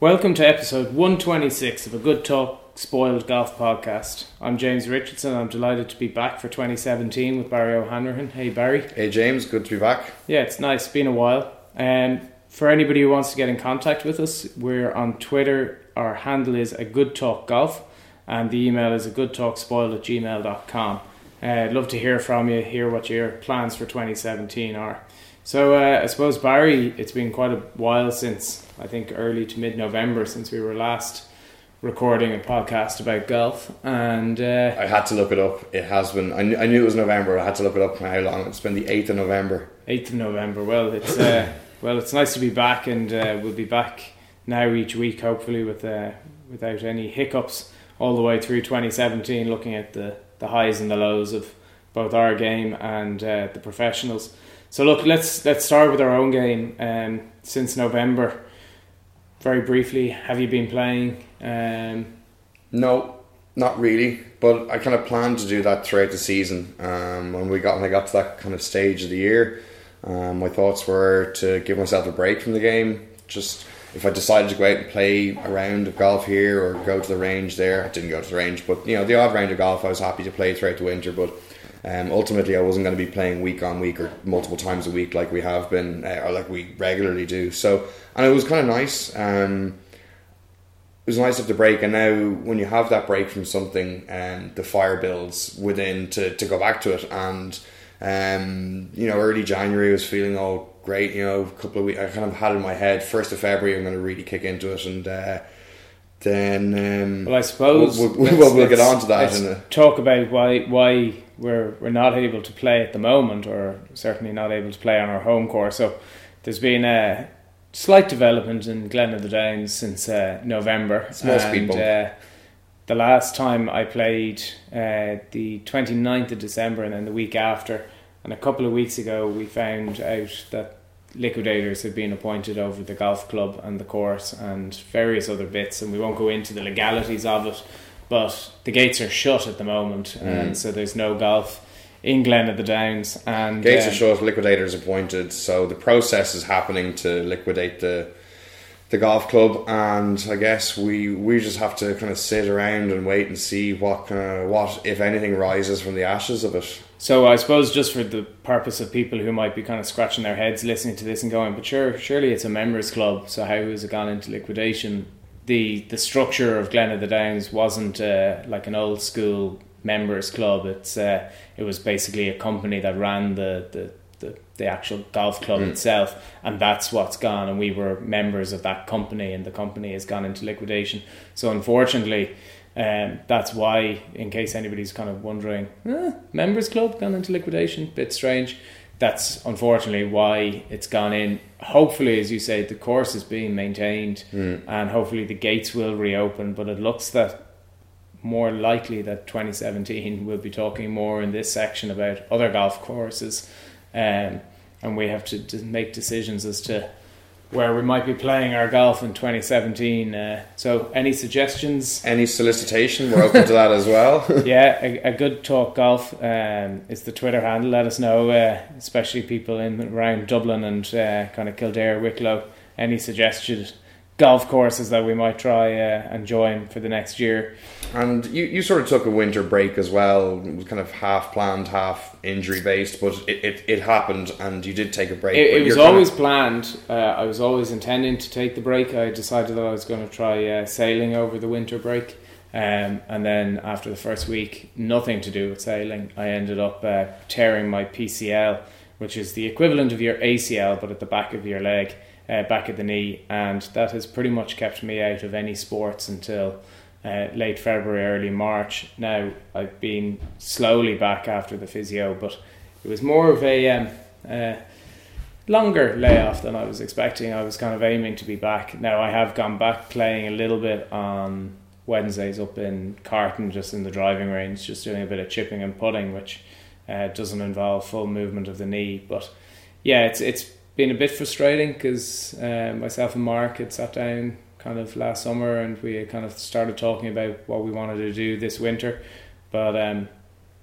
Welcome to episode 126 of a Good Talk Spoiled Golf podcast. I'm James Richardson. I'm delighted to be back for 2017 with Barry O'Hanrahan. Hey, Barry. Hey James, good to be back. Yeah, it's nice. It's been a while. Um, for anybody who wants to get in contact with us, we're on Twitter. Our handle is a Good Talk Golf, and the email is a Good Talk Spoiled at gmail.com. Uh, I'd love to hear from you, hear what your plans for 2017 are. So, uh, I suppose, Barry, it's been quite a while since, I think, early to mid November since we were last recording a podcast about golf. And uh, I had to look it up. It has been. I knew, I knew it was November. I had to look it up for how long. It's been the eighth of November. 8th of November. Well, it's uh, well, it's nice to be back, and uh, we'll be back now each week, hopefully, with uh, without any hiccups all the way through 2017. Looking at the the highs and the lows of both our game and uh, the professionals. So look, let's let's start with our own game. Um, since November, very briefly, have you been playing? Um, No, not really. But I kind of planned to do that throughout the season. Um, when we got when I got to that kind of stage of the year, um, my thoughts were to give myself a break from the game. Just if I decided to go out and play a round of golf here or go to the range there, I didn't go to the range, but you know the odd round of golf I was happy to play throughout the winter. But um, ultimately, I wasn't going to be playing week on week or multiple times a week like we have been uh, or like we regularly do. So and it was kind of nice. Um, it was nice to have the break, and now when you have that break from something, um, the fire builds within to, to go back to it. And um, you know, early January was feeling all great. You know, a couple of weeks I kind of had in my head first of February I'm going to really kick into it, and uh, then um, well, I suppose we'll, we'll, we'll, get on to that. let's In a, talk about why why we're we're not able to play at the moment, or certainly not able to play on our home course. So there's been a slight development in Glen of the Downs since uh, November. Small speed bump. uh, the last time I played uh, the 29th of December, and then the week after, and a couple of weeks ago, we found out that liquidators had been appointed over the golf club and the course and various other bits, and we won't go into the legalities of it. But the gates are shut at the moment, and so there's no golf in Glen of the Downs. And Gates uh, are shut, liquidators appointed, so the process is happening to liquidate the the golf club, and I guess we we just have to kind of sit around and wait and see what kind of what if anything rises from the ashes of it. So I suppose just for the purpose of people who might be kind of scratching their heads listening to this and going, but sure, surely it's a members club. So how has it gone into liquidation? The the structure of Glen of the Downs wasn't uh, like an old school members club. It's uh, it was basically a company that ran the the. The, the actual golf club itself, and that's what's gone. And we were members of that company, and the company has gone into liquidation. So, unfortunately, um, that's why, in case anybody's kind of wondering, eh, members club gone into liquidation, bit strange. That's unfortunately why it's gone in. Hopefully, as you say, the course is being maintained, and hopefully the gates will reopen. But it looks that more likely that 2017 we'll be talking more in this section about other golf courses, um, and we have to, to make decisions as to where we might be playing our golf in 2017. Uh, so, any suggestions? Any solicitation, we're open to that as well. yeah, a, a good talk golf um, is the Twitter handle. Let us know, uh, especially people in around Dublin and uh, kind of Kildare, Wicklow. Any suggested golf courses that we might try uh, and join for the next year? And you, you sort of took a winter break as well. It was kind of half planned, half injury based, but it, it, it happened and you did take a break. It, it was you're of- always planned. Uh, I was always intending to take the break. I decided that I was going to try uh, sailing over the winter break. Um, and then after the first week, nothing to do with sailing. I ended up uh, tearing my PCL, which is the equivalent of your ACL, but at the back of your leg, uh, back of the knee. And that has pretty much kept me out of any sports until uh, late February, early March. Now I've been slowly back after the physio, but it was more of a um, uh, longer layoff than I was expecting. I was kind of aiming to be back. Now I have gone back playing a little bit on Wednesdays up in Carton, just in the driving range, just doing a bit of chipping and putting, which uh, doesn't involve full movement of the knee. But yeah, it's it's been a bit frustrating because uh, myself and Mark had sat down kind of last summer and we kind of started talking about what we wanted to do this winter. But um,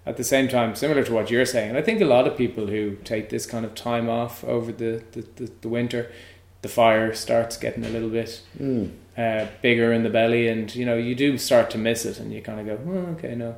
at the same time, similar to what you're saying, and I think a lot of people who take this kind of time off over the, the, the, the winter, the fire starts getting a little bit mm. uh, bigger in the belly, and you know you do start to miss it, and you kind of go, oh, okay, no,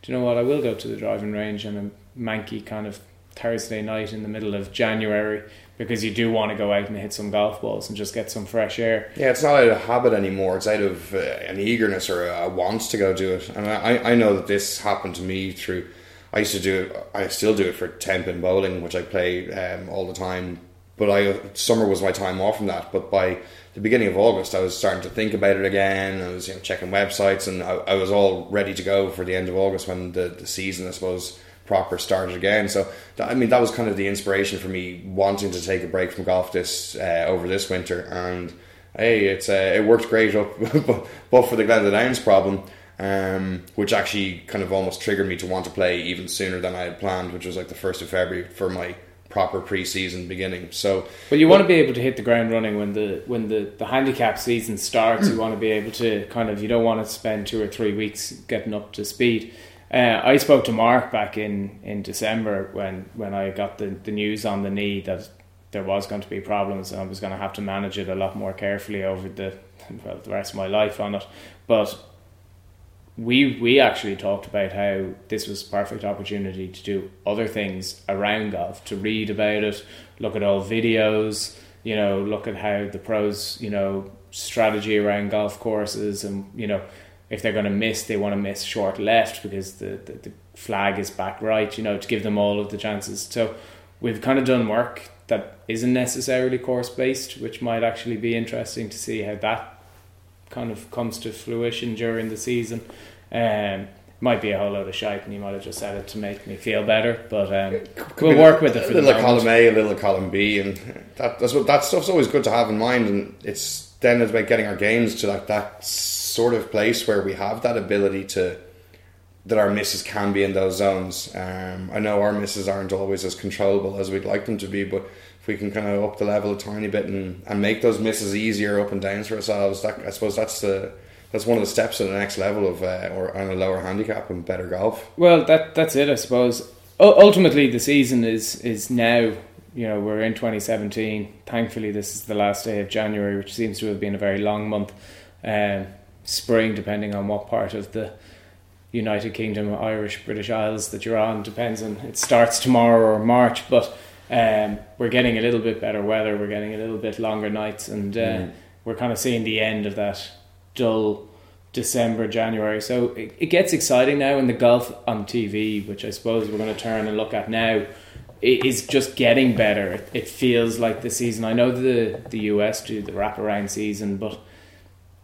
do you know what? I will go to the driving range on a manky kind of Thursday night in the middle of January because you do want to go out and hit some golf balls and just get some fresh air. Yeah, it's not out of habit anymore. It's out of uh, an eagerness or a want to go do it. And I, I know that this happened to me through. I used to do it. I still do it for ten pin bowling, which I play um, all the time. But I summer was my time off from that. But by the beginning of August, I was starting to think about it again. I was you know, checking websites, and I, I was all ready to go for the end of August when the, the season, I suppose, proper started again. So I mean that was kind of the inspiration for me wanting to take a break from golf this uh, over this winter. And hey, it's uh, it worked great up, but for the Glen Downs problem. Um, which actually kind of almost triggered me to want to play even sooner than I had planned, which was like the first of February for my proper pre-season beginning. So, but you want to be able to hit the ground running when the when the the handicap season starts. you want to be able to kind of you don't want to spend two or three weeks getting up to speed. Uh, I spoke to Mark back in, in December when, when I got the, the news on the knee that there was going to be problems and I was going to have to manage it a lot more carefully over the well the rest of my life on it. But we we actually talked about how this was perfect opportunity to do other things around golf, to read about it, look at old videos, you know, look at how the pros, you know, strategy around golf courses and you know if they're going to miss, they want to miss short left because the, the, the, flag is back right, you know, to give them all of the chances. So we've kind of done work that isn't necessarily course based, which might actually be interesting to see how that kind of comes to fruition during the season. Um, might be a whole load of shite, and you might have just said it to make me feel better. But um, we'll work with it. For a little column A, a little column B, and that, that's what that stuff's always good to have in mind. And it's then it's about getting our games to like that sort of place where we have that ability to that our misses can be in those zones. Um, I know our misses aren't always as controllable as we'd like them to be, but if we can kind of up the level a tiny bit and, and make those misses easier up and downs for ourselves, that, I suppose that's the that's one of the steps to the next level of uh, or on a lower handicap and better golf. Well, that that's it, I suppose. U- ultimately, the season is is now. You know, we're in 2017. Thankfully, this is the last day of January, which seems to have been a very long month. Um, spring, depending on what part of the United Kingdom, Irish, British Isles that you're on. Depends on it starts tomorrow or March, but um, we're getting a little bit better weather. We're getting a little bit longer nights, and uh, mm. we're kind of seeing the end of that dull December, January. So it, it gets exciting now, and the golf on TV, which I suppose we're going to turn and look at now. Is just getting better. It, it feels like the season. I know the the US do the wraparound season, but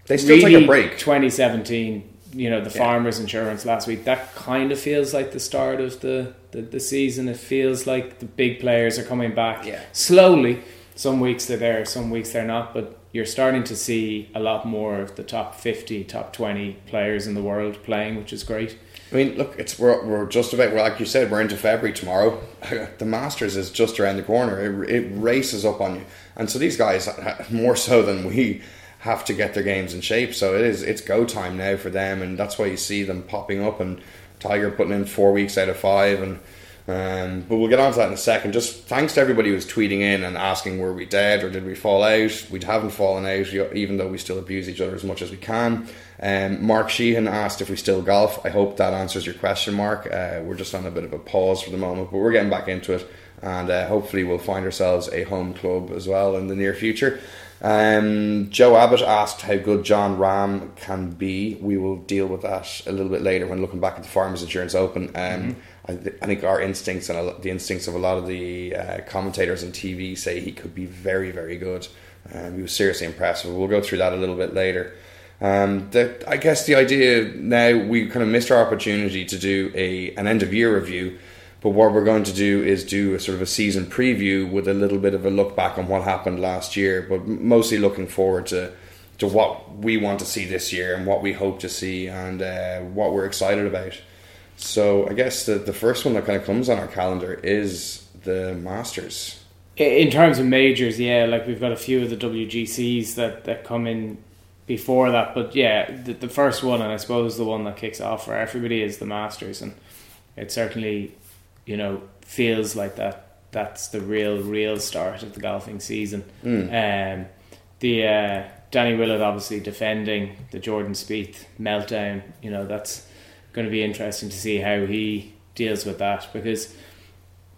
they still really, take a break. 2017, you know, the yeah. farmers insurance last week, that kind of feels like the start of the, the, the, season. It feels like the big players are coming back yeah. slowly. Some weeks they're there, some weeks they're not, but you're starting to see a lot more of the top 50, top 20 players in the world playing, which is great. I mean, look, it's we're, we're just about well, like you said, we're into February tomorrow. the Masters is just around the corner. It, it races up on you, and so these guys more so than we have to get their games in shape. So it is it's go time now for them, and that's why you see them popping up and Tiger putting in four weeks out of five. And um, but we'll get on to that in a second. Just thanks to everybody who's tweeting in and asking were we dead or did we fall out. We haven't fallen out, even though we still abuse each other as much as we can. Um, Mark Sheehan asked if we still golf. I hope that answers your question, Mark. Uh, we're just on a bit of a pause for the moment, but we're getting back into it, and uh, hopefully we'll find ourselves a home club as well in the near future. Um, Joe Abbott asked how good Jon Rahm can be. We will deal with that a little bit later when looking back at the Farmers Insurance Open. Um, mm-hmm. I, th- I, think our instincts and the instincts of a lot of the uh, commentators on TV say he could be very, very good. Um, he was seriously impressive. We'll go through that a little bit later. Um, the, I guess the idea now we kind of missed our opportunity to do a an end of year review But what we're going to do is do a sort of a season preview with a little bit of a look back on what happened last year, but mostly looking forward to to what we want to see this year and what we hope to see and uh, what we're excited about. So I guess the the first one that kind of comes on our calendar is the Masters. In terms of majors, yeah, like we've got a few of the WGCs that, that come in before that, but yeah, the, the first one, and I suppose the one that kicks off for everybody is the Masters, and it certainly, you know, feels like that. That's the real, real start of the golfing season. Mm. Um, the uh, Danny Willett obviously defending the Jordan Spieth meltdown. You know, that's going to be interesting to see how he deals with that because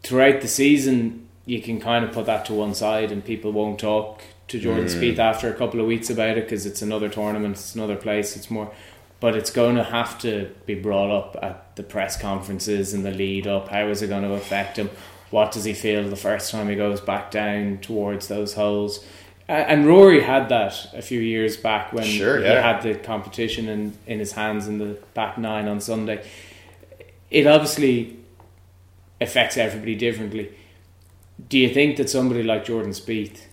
throughout the season you can kind of put that to one side and people won't talk to Jordan Mm. Spieth after a couple of weeks about it because it's another tournament, it's another place, it's more. But it's going to have to be brought up at the press conferences and the lead up. How is it going to affect him? What does he feel the first time he goes back down towards those holes? And Rory had that a few years back when Sure, he had the competition in, in his hands in the back nine on Sunday. It obviously affects everybody differently. Do you think that somebody like Jordan Spieth,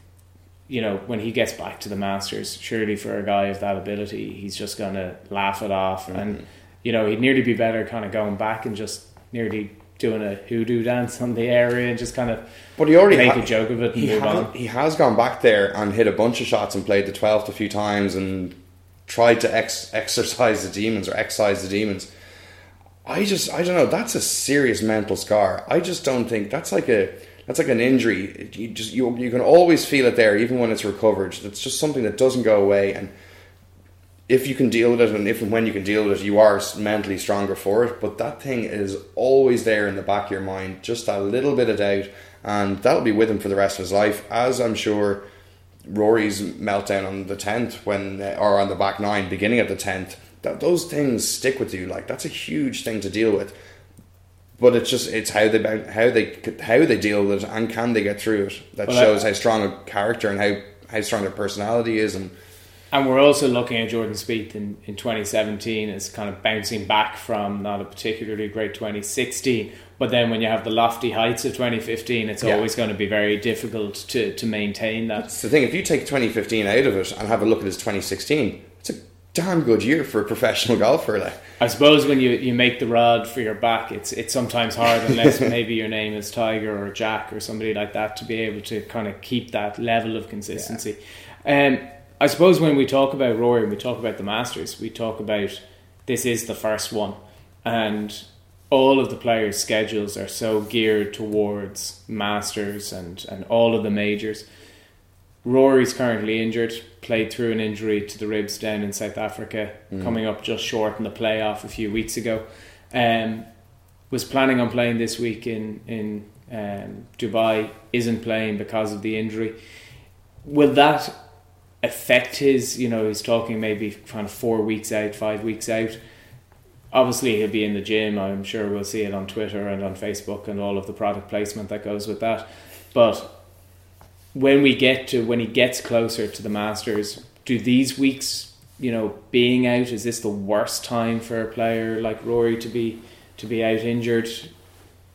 you know, when he gets back to the Masters, surely for a guy of that ability, he's just going to laugh it off, and mm-hmm. you know, he'd nearly be better kind of going back and just nearly doing a hoodoo dance on the area and just kind of But he already make ha- a joke of it and he move has, on. he has gone back there and hit a bunch of shots and played the 12th a few times and tried to ex- exercise the demons or excise the demons. I just I don't know that's a serious mental scar. I just don't think that's like a that's like an injury. You just you you can always feel it there even when it's recovered. It's just something that doesn't go away. And if you can deal with it and if and when you can deal with it you are mentally stronger for it. But that thing is always there in the back of your mind just a little bit of doubt. And that'll be with him for the rest of his life. As I'm sure Rory's meltdown on the 10th when uh, or on the back nine beginning at the 10th that those things stick with you. Like that's a huge thing to deal with but it's just it's how they how they how they deal with it and can they get through it that Well, I- shows how strong a character and how how strong their personality is and And we're also looking at Jordan Spieth in, in 2017 as kind of bouncing back from not a particularly great 2016. But then when you have the lofty heights of 2015, it's Yeah. always going to be very difficult to, to maintain that. It's the thing, if you take 2015 out of it and have a look at his 2016, it's a damn good year for a professional golfer. Like, I suppose when you, you make the rod for your back, it's it's sometimes hard unless maybe your name is Tiger or Jack or somebody like that to be able to kind of keep that level of consistency. Um, I suppose when we talk about Rory and we talk about the Masters, we talk about this is the first one, and all of the players' schedules are so geared towards Masters and and all of the majors. Rory's currently injured, played through an injury to the ribs down in South Africa, coming up just short in the playoff a few weeks ago. Um, was planning on playing this week in in um, Dubai, isn't playing because of the injury. Will that affect his? You know, he's talking maybe kind of four weeks out, five weeks out. Obviously, he'll be in the gym. I'm sure we'll see it on Twitter and on Facebook and all of the product placement that goes with that. But when we get to when he gets closer to the Masters, do these weeks, you know, being out, is this the worst time for a player like Rory to be to be out injured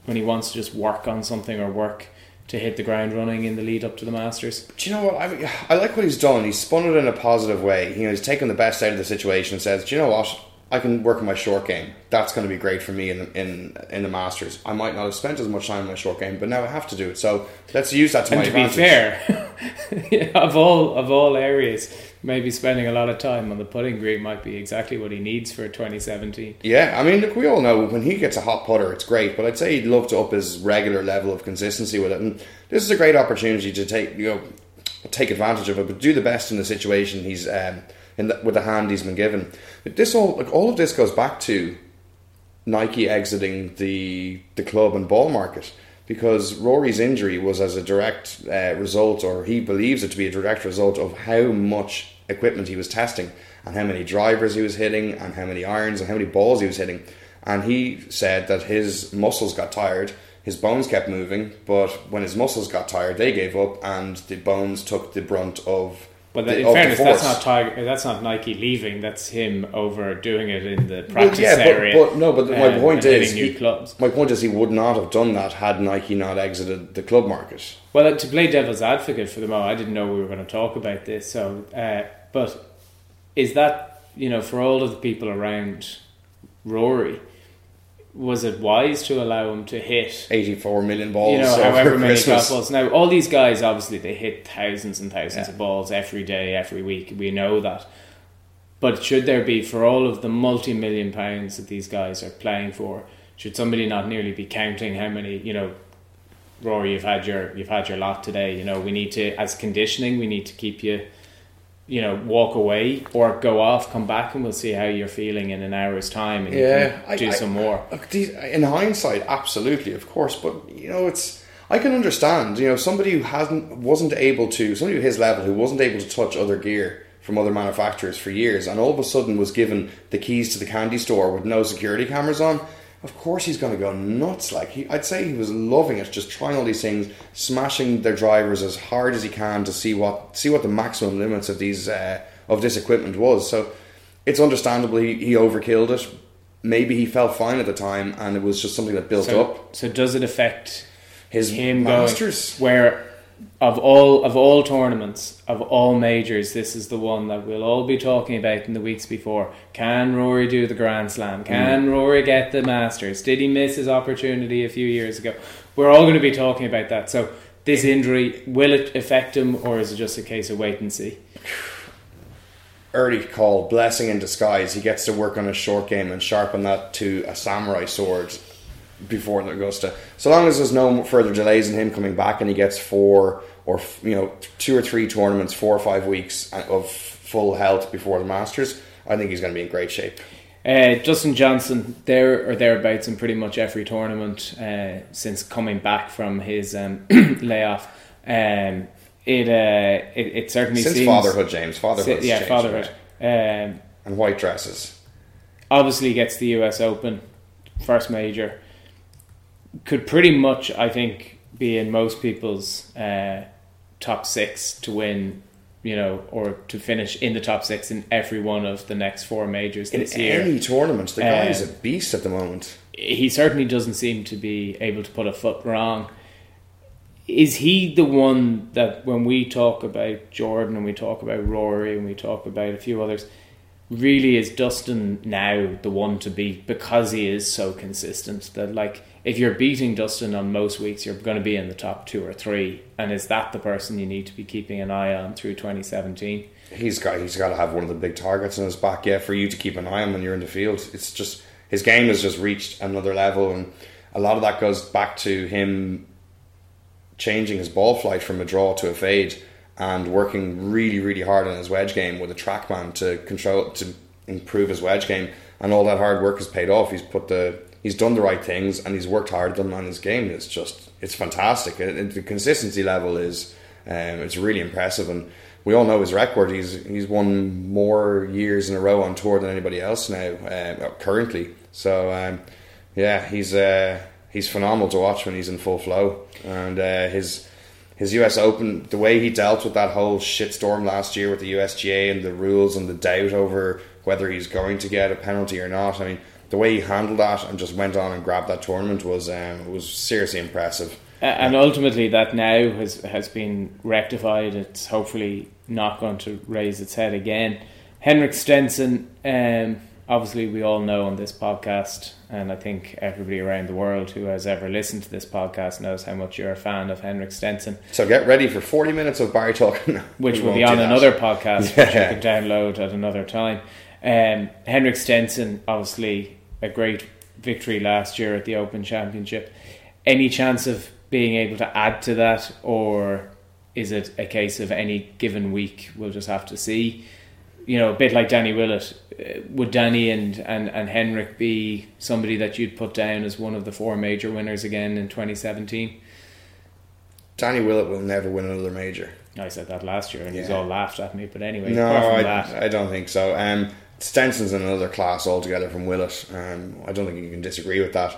when he wants to just work on something or work to hit the ground running in the lead up to the Masters? But you know what? I, I like what he's done. He's spun it in a positive way. You know, he's taken the best out of the situation and says, do you know what? I can work on my short game. That's going to be great for me in in in the Masters. I might not have spent as much time on my short game, but now I have to do it. So let's use that to And my to be advantage. fair, of all of all areas, maybe spending a lot of time on the putting green might be exactly what he needs for 2017. Yeah, I mean, look, we all know when he gets a hot putter, it's great. But I'd say he'd love to up his regular level of consistency with it. And this is a great opportunity to take you know take advantage of it, but do the best in the situation he's um, in the, with the hand he's been given. This all like all of this goes back to Nike exiting the the club and ball market because Rory's injury was as a direct uh, result, or he believes it to be a direct result of how much equipment he was testing and how many drivers he was hitting and how many irons and how many balls he was hitting. And he said that his muscles got tired, his bones kept moving, but when his muscles got tired, they gave up, and the bones took the brunt of Well, the- in fairness, that's not Tiger. That's not Nike leaving. That's him overdoing it in the Well, practice yeah, area. but no, but my um, point and hitting is he-. My point is, he would not have done that had Nike not exited the club market. Well, to play devil's advocate for the moment, I didn't know we were going to talk about this. So, uh, but is that you know for all of the people around Rory, was it wise to allow him to hit? 84 million balls You know, however many Christmas. golf balls. Now, all these guys obviously they hit thousands and thousands Yeah. of balls every day, every week. We know that. But should there be for all of the multi-million pounds that these guys are playing for? Should somebody not nearly be counting how many? You know, Rory, you've had your you've had your lot today. You know, we need to as conditioning, we need to keep you. You know, walk away or go off, come back, and we'll see how you're feeling in an hour's time, and Yeah, you can do I- some more. In hindsight, absolutely, of course, but you know, it's I can understand. You know, somebody who hasn't wasn't able to, somebody of his level who wasn't able to touch other gear from other manufacturers for years, and all of a sudden was given the keys to the candy store with no security cameras on. Of course, he's going to go nuts. Like he, I'd say, he was loving it, just trying all these things, smashing their drivers as hard as he can to see what see what the maximum limits of these uh, of this equipment was. So it's understandable he, he overkilled it. Maybe he felt fine at the time, and it was just something that built So, up. so does it affect His him masters. going where of all of all tournaments of all majors this is the one that we'll all be talking about in the weeks before. Can Rory do the Grand Slam? Can Mm. Rory get the Masters? Did he miss his opportunity a few years ago? We're all going to be talking about that. So this injury will it affect him or is it just a case of wait and see? Early call, blessing in disguise. He gets to work on his short game and sharpen that to a samurai sword before the Augusta. So long as there's no further delays in him coming back, and he gets four or you know two or three tournaments, four or five weeks of full health before the Masters, I think he's going to be in great shape. Uh, Justin Johnson, there or thereabouts in pretty much every tournament uh, since coming back from his um, layoff. Um, it, uh, it it certainly Since seems fatherhood, James, fatherhood, yeah fatherhood. Um, and white dresses. obviously gets the U.S. Open first major. Could pretty much I think be in most people's uh, top six to win. You know, or to finish in the top six in every one of the next four majors In this year. any tournament, the guy is a beast at the moment. he certainly doesn't seem to be able to put a foot wrong. Is he the one that when we talk about Jordan and we talk about Rory and we talk about a few others, really is Dustin now the one to beat because he is so consistent that like if you're beating Dustin on most weeks you're going to be in the top two or three and is that the person you need to be keeping an eye on through 2017? he's got he's got to have one of the big targets in his back, yeah, for you to keep an eye on when you're in the field. It's just his game has just reached another level, and a lot of that goes back to him changing his ball flight from a draw to a fade and working really really hard on his wedge game with a trackman to control to improve his wedge game, and all that hard work has paid off. He's put the he's done the right things and he's worked hard on his game. It's just it's fantastic. It- the consistency level is um, it's really impressive, and we all know his record. He's he's won more years in a row on tour than anybody else now uh, currently. So um, yeah, he's uh, he's phenomenal to watch when he's in full flow, and uh, his. His US Open, the way he dealt with that whole shitstorm last year with the USGA and the rules and the doubt over whether he's going to get a penalty or not. I mean, the way he handled that and just went on and grabbed that tournament was um, was seriously impressive. A- And ultimately, that now has has been rectified. It's hopefully not going to raise its head again. Henrik Stenson, um, obviously, we all know on this podcast, and I think everybody around the world who has ever listened to this podcast knows how much you're a fan of Henrik Stenson, So get ready for 40 minutes of Barry talking. which will be on another podcast, which you can download at another time. Um, Henrik Stenson, obviously, a great victory last year at the Open Championship. Any chance of being able to add to that, or is it a case of any given week we'll just have to see? You know, a bit like Danny Willett. uh, Would Danny and, and, and Henrik be somebody that you'd put down as one of the four major winners again in 2017? Danny Willett will never win another major. I said that last year and he's all laughed at me, but anyway, No, apart from I, that. I don't think so. Um, Stenson's in another class altogether from Willett. Um, I don't think you can disagree with that.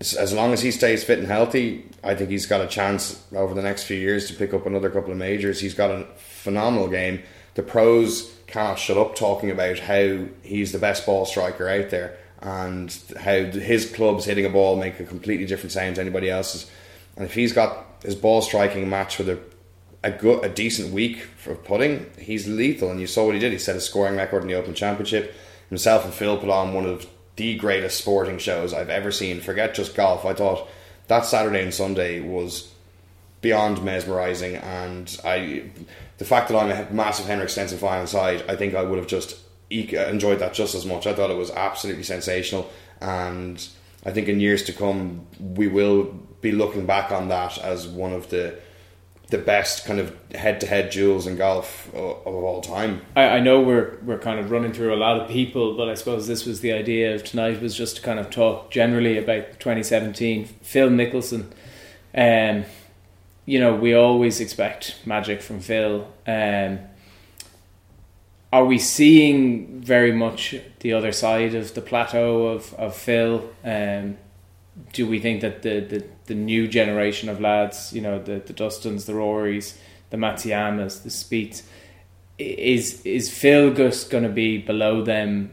as long as he stays fit and healthy, I think he's got a chance over the next few years to pick up another couple of majors. He's got a phenomenal game. The pros can't shut up talking about how he's the best ball striker out there and how his clubs hitting a ball make a completely different sound to anybody else's. And if he's got his ball striking match with a a good, a decent week for putting, he's lethal. And you saw what he did. He set a scoring record in the Open Championship. Himself and Phil put on one of the greatest sporting shows I've ever seen. Forget just golf. I thought that Saturday and Sunday was beyond mesmerizing, and I, the fact that I'm a massive Henrik Stenson fan inside, I think I would have just uh, enjoyed that just as much. I thought it was absolutely sensational, and I think in years to come we will be looking back on that as one of the the best kind of head to head duels in golf of, all time. I, I, know we're we're kind of running through a lot of people, but I suppose this was the idea of tonight was just to kind of talk generally about 2017. Phil Mickelson, um, you know, we always expect magic from Phil. Um, are we seeing very much the other side of the plateau of of Phil? Um, do we think that the, the, the new generation of lads, you know, the, the Dustins, the Rorys, the Matsuyamas, the Spieths, is is Phil just going to be below them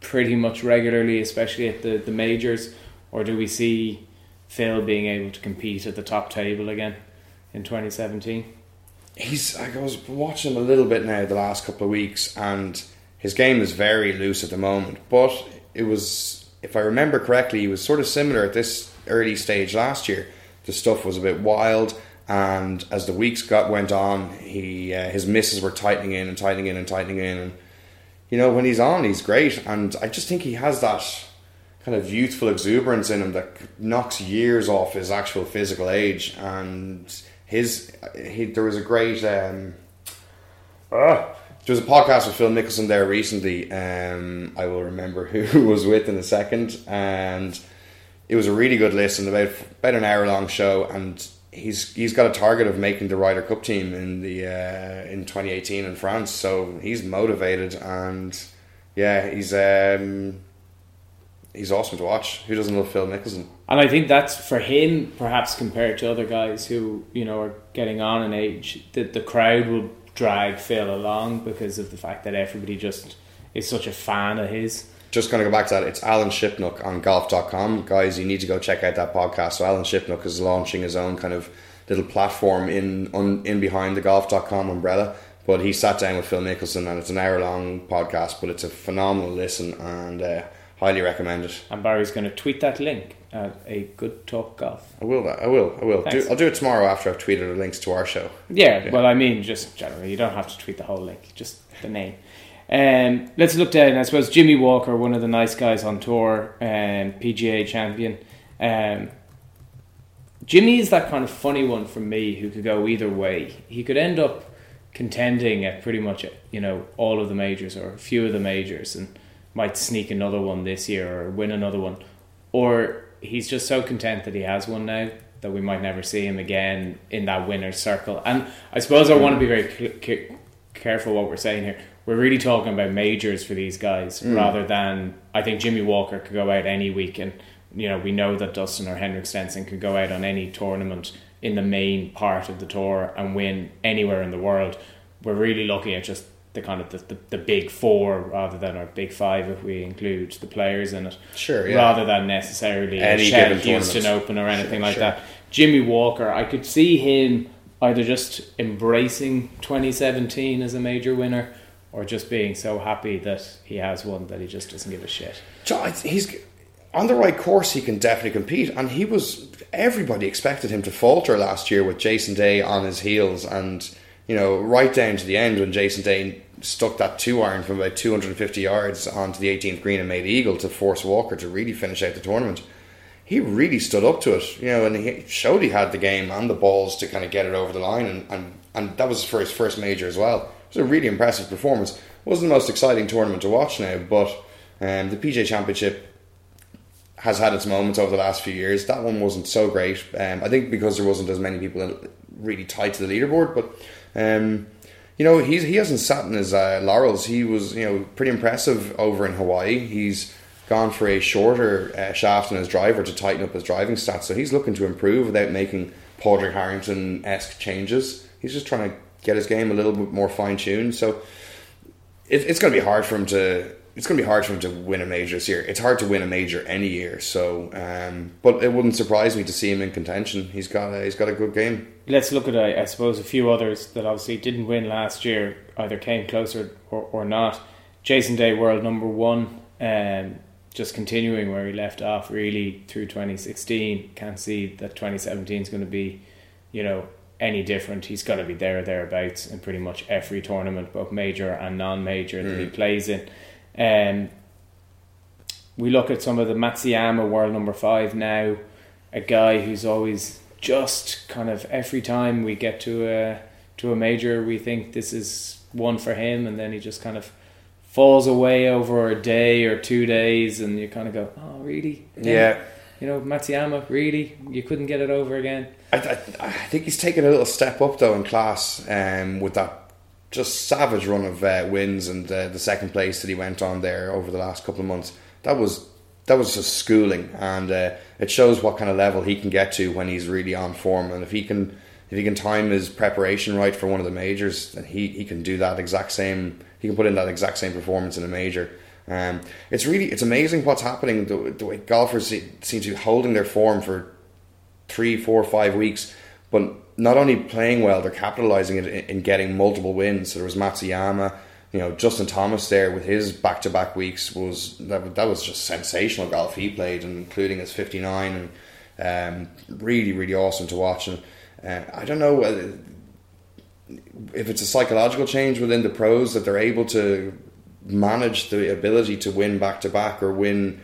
pretty much regularly, especially at the, the majors, or do we see Phil being able to compete at the top table again in 2017? He's. I was watching him a little bit now the last couple of weeks, and his game is very loose at the moment. But it was if I remember correctly, he was sort of similar at this early stage last year. The stuff was a bit wild, and as the weeks got went on, he uh, his misses were tightening in and tightening in and tightening in, and you know when he's on, he's great, and I just think he has that kind of youthful exuberance in him that knocks years off his actual physical age, and his he there was a great. Um, uh, there was a podcast with Phil Mickelson there recently. Um, I will remember who was with in a second, and it was a really good listen. About about an hour long show, and he's he's got a target of making the Ryder Cup team in the uh, in 2018 in France. So he's motivated, and yeah, he's um, he's awesome to watch. Who doesn't love Phil Mickelson? And I think that's for him, perhaps compared to other guys who you know are getting on in age, that the crowd will drag Phil along because of the fact that everybody just is such a fan of his. Just going to go back to that, it's Alan Shipnuck on golf.com. Guys, you need to go check out that podcast. So, Alan Shipnuck is launching his own kind of little platform in un, in behind the golf.com umbrella. But he sat down with Phil Mickelson and it's an hour long podcast, but it's a phenomenal listen and uh, highly recommend it. And Barry's going to tweet that link at a good talk golf. I will. I will. I will. Do, I'll do it tomorrow after I've tweeted the links to our show. Yeah, yeah, Well, I mean, just generally, you don't have to tweet the whole link. Just the name. Um, let's look down. I suppose Jimmy Walker, one of the nice guys on tour, um, PGA champion. Um, Jimmy is that kind of funny one for me who could go either way. He could end up contending at pretty much you know all of the majors or a few of the majors and might sneak another one this year or win another one, or he's just so content that he has one now that we might never see him again in that winner's circle. And I suppose I want to be very careful what we're saying here. We're really talking about majors for these guys mm. rather than I think Jimmy Walker could go out any week and you know we know that Dustin or Henrik Stenson could go out on any tournament in the main part of the tour and win anywhere in the world. We're really looking at just the kind of the, the, the, big four rather than our big five if we include the players in it. Sure, yeah. Rather than necessarily Any a Shell Houston Open or anything sure, like sure. that. Jimmy Walker, I could see him either just embracing 2017 as a major winner or just being so happy that he has one that he just doesn't give a shit. He's on the right course. He can definitely compete, and he was. Everybody expected him to falter last year with Jason Day on his heels and you know, right down to the end when Jason Day stuck that two iron from about 250 yards onto the 18th green and made eagle to force Walker to really finish out the tournament. He really stood up to it, you know, and he showed he had the game and the balls to kind of get it over the line, and, and, and that was for his first major as well. It was a really impressive performance. It wasn't the most exciting tournament to watch now, but um, the PGA Championship has had its moments over the last few years. That one wasn't so great. Um, I think because there wasn't as many people really tied to the leaderboard, but um, you know, he's he hasn't sat in his uh, laurels. He was, you know, pretty impressive over in Hawaii. He's gone for a shorter uh, shaft in his driver to tighten up his driving stats. So he's looking to improve without making Padraig Harrington esque changes. He's just trying to get his game a little bit more fine tuned. So it, it's going to be hard for him to. It's going to be hard for him to win a major this year. It's hard to win a major any year. So, um, but it wouldn't surprise me to see him in contention. He's got a, he's got a good game. Let's look at I suppose a few others that obviously didn't win last year, either came closer or, or not. Jason Day, world number one, um, just continuing where he left off really through 2016. Can't see that 2017 is going to be, you know, any different. He's got to be there or thereabouts in pretty much every tournament, both major and non-major that mm. he plays in. Um, we look at some of the Matsuyama world number five now, a guy who's always just kind of every time we get to a to a major, we think this is one for him, and then he just kind of falls away over a day or two days, and you kind of go, "Oh, really? Yeah." You know, Matsuyama, really? You couldn't get it over again? I, I, I think he's taken a little step up though in class um, with that just savage run of uh, wins and uh, the second place that he went on there over the last couple of months. That was that was just schooling, and uh, it shows what kind of level he can get to when he's really on form. And if he can if he can time his preparation right for one of the majors, then he, he can do that exact same. He can put in that exact same performance in a major. Um, it's really it's amazing what's happening. The, the way golfers seem to be holding their form for three, four, five weeks, but not only playing well, they're capitalizing it in getting multiple wins. So there was Matsuyama, you know, Justin Thomas there with his back to back weeks was that, that was just sensational golf he played, including his fifty nine, and um, really, really awesome to watch. And uh, I don't know if it's a psychological change within the pros that they're able to manage the ability to win back to back or win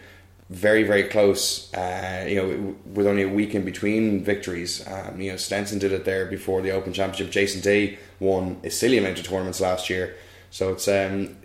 very very close. Uh, you know, with only a week in between victories. Um, you know, Stenson did it there before the Open Championship. Jason Day won a silly amount of tournaments last year. So it's um,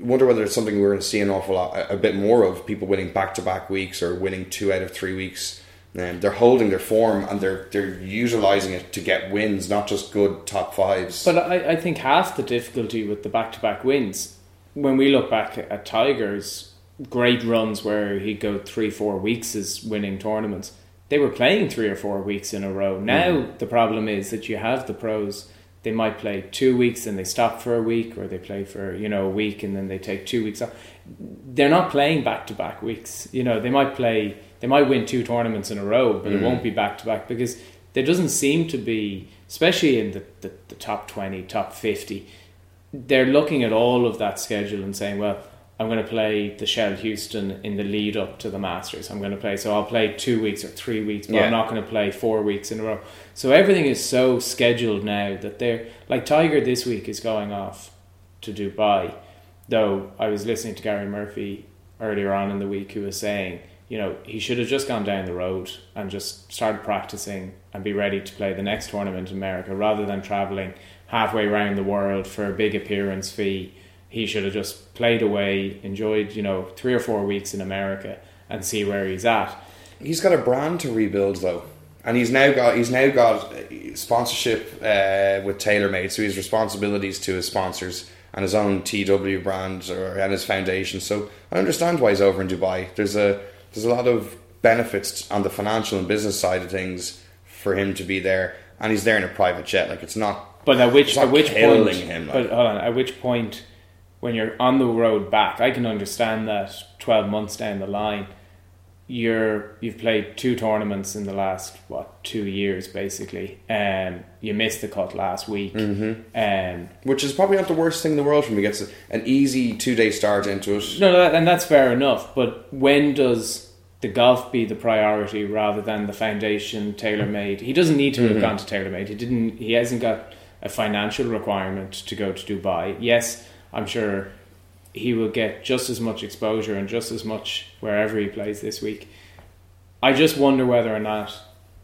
wonder whether it's something we're going to see an awful lot, a, bit more of people winning back to back weeks or winning two out of three weeks. Um, they're holding their form and they're they're utilizing it to get wins, not just good top fives. But I, I think half the difficulty with the back to back wins, when we look back at Tiger's great runs where he'd go three, four weeks as winning tournaments, they were playing three or four weeks in a row. Now mm. the problem is that you have the pros. They might play two weeks and they stop for a week, or they play for you know a week and then they take two weeks off. They're not playing back to back weeks. You know they might play, they might win two tournaments in a row, but mm. it won't be back to back because there doesn't seem to be, especially in the, the, the top twenty, top fifty. They're looking at all of that schedule and saying, well, I'm going to play the Shell Houston in the lead up to the Masters. I'm going to play, so I'll play two weeks or three weeks, but yeah. I'm not going to play four weeks in a row. So everything is so scheduled now that they're like Tiger this week is going off to Dubai. Though I was listening to Gary Murphy earlier on in the week who was saying, you know, he should have just gone down the road and just started practicing and be ready to play the next tournament in America rather than traveling halfway around the world for a big appearance fee he should have just played away, enjoyed, you know, three or four weeks in America and see where he's at. He's got a brand to rebuild though. And he's now got he's now got sponsorship uh, with TaylorMade, so he has responsibilities to his sponsors and his own TW brand or and his foundation. So I understand why he's over in Dubai. There's a there's a lot of benefits on the financial and business side of things for him to be there, and he's there in a private jet. Like it's not. But at which at which point? Him, like. But hold on. At which point? When you're on the road back, I can understand that 12 months down the line, you're you've played two tournaments in the last what two years basically, and um, you missed the cut last week, mm-hmm. um, which is probably not the worst thing in the world for me. Gets an easy two day start into it. No, and that's fair enough. But when does the golf be the priority rather than the foundation TaylorMade? He doesn't need to mm-hmm. have gone to TaylorMade. He didn't. He hasn't got a financial requirement to go to Dubai. Yes I'm sure he will get just as much exposure and just as much wherever he plays this week. I just wonder whether or not,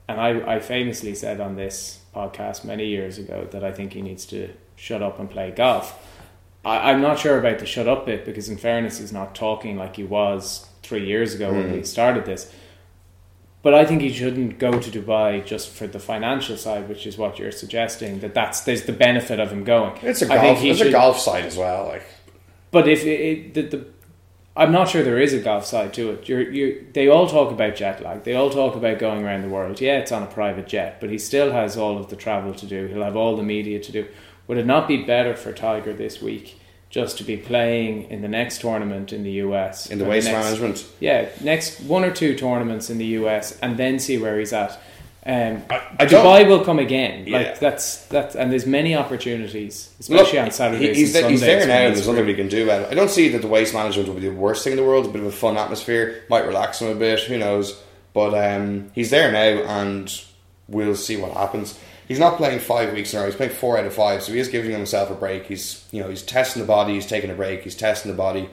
and I, I famously said on this podcast many years ago that I think he needs to shut up and play golf. I, am not sure about the shut up bit because, in fairness, he's not talking like he was three years ago mm. when we hmm. started this. But I think he shouldn't go to Dubai just for the financial side, which is what you're suggesting. That that's there's the benefit of him going. It's a golf. It's should, a golf side as well. Like, but if it, the, the I'm not sure there is a golf side to it. You're, you they all talk about jet lag. They all talk about going around the world. Yeah, it's on a private jet, but he still has all of the travel to do. He'll have all the media to do. Would it not be better for Tiger this week just to be playing in the next tournament in the US? In the waste next- management. Yeah, next one or two tournaments in the US, and then see where he's at. Um, I, I. Dubai will come again. Yeah. Like that's that's and there's many opportunities, especially on Saturdays. he- he's, and there, he's there now, there's nothing we can do about it. I don't see that the waste management will be the worst thing in the world. It's a bit of a fun atmosphere, might relax him a bit, who knows. But um, he's there now, and we'll see what happens. He's not playing five weeks in a row. He's playing four out of five, so he is giving himself a break. He's you know he's testing the body. He's taking a break. He's testing the body.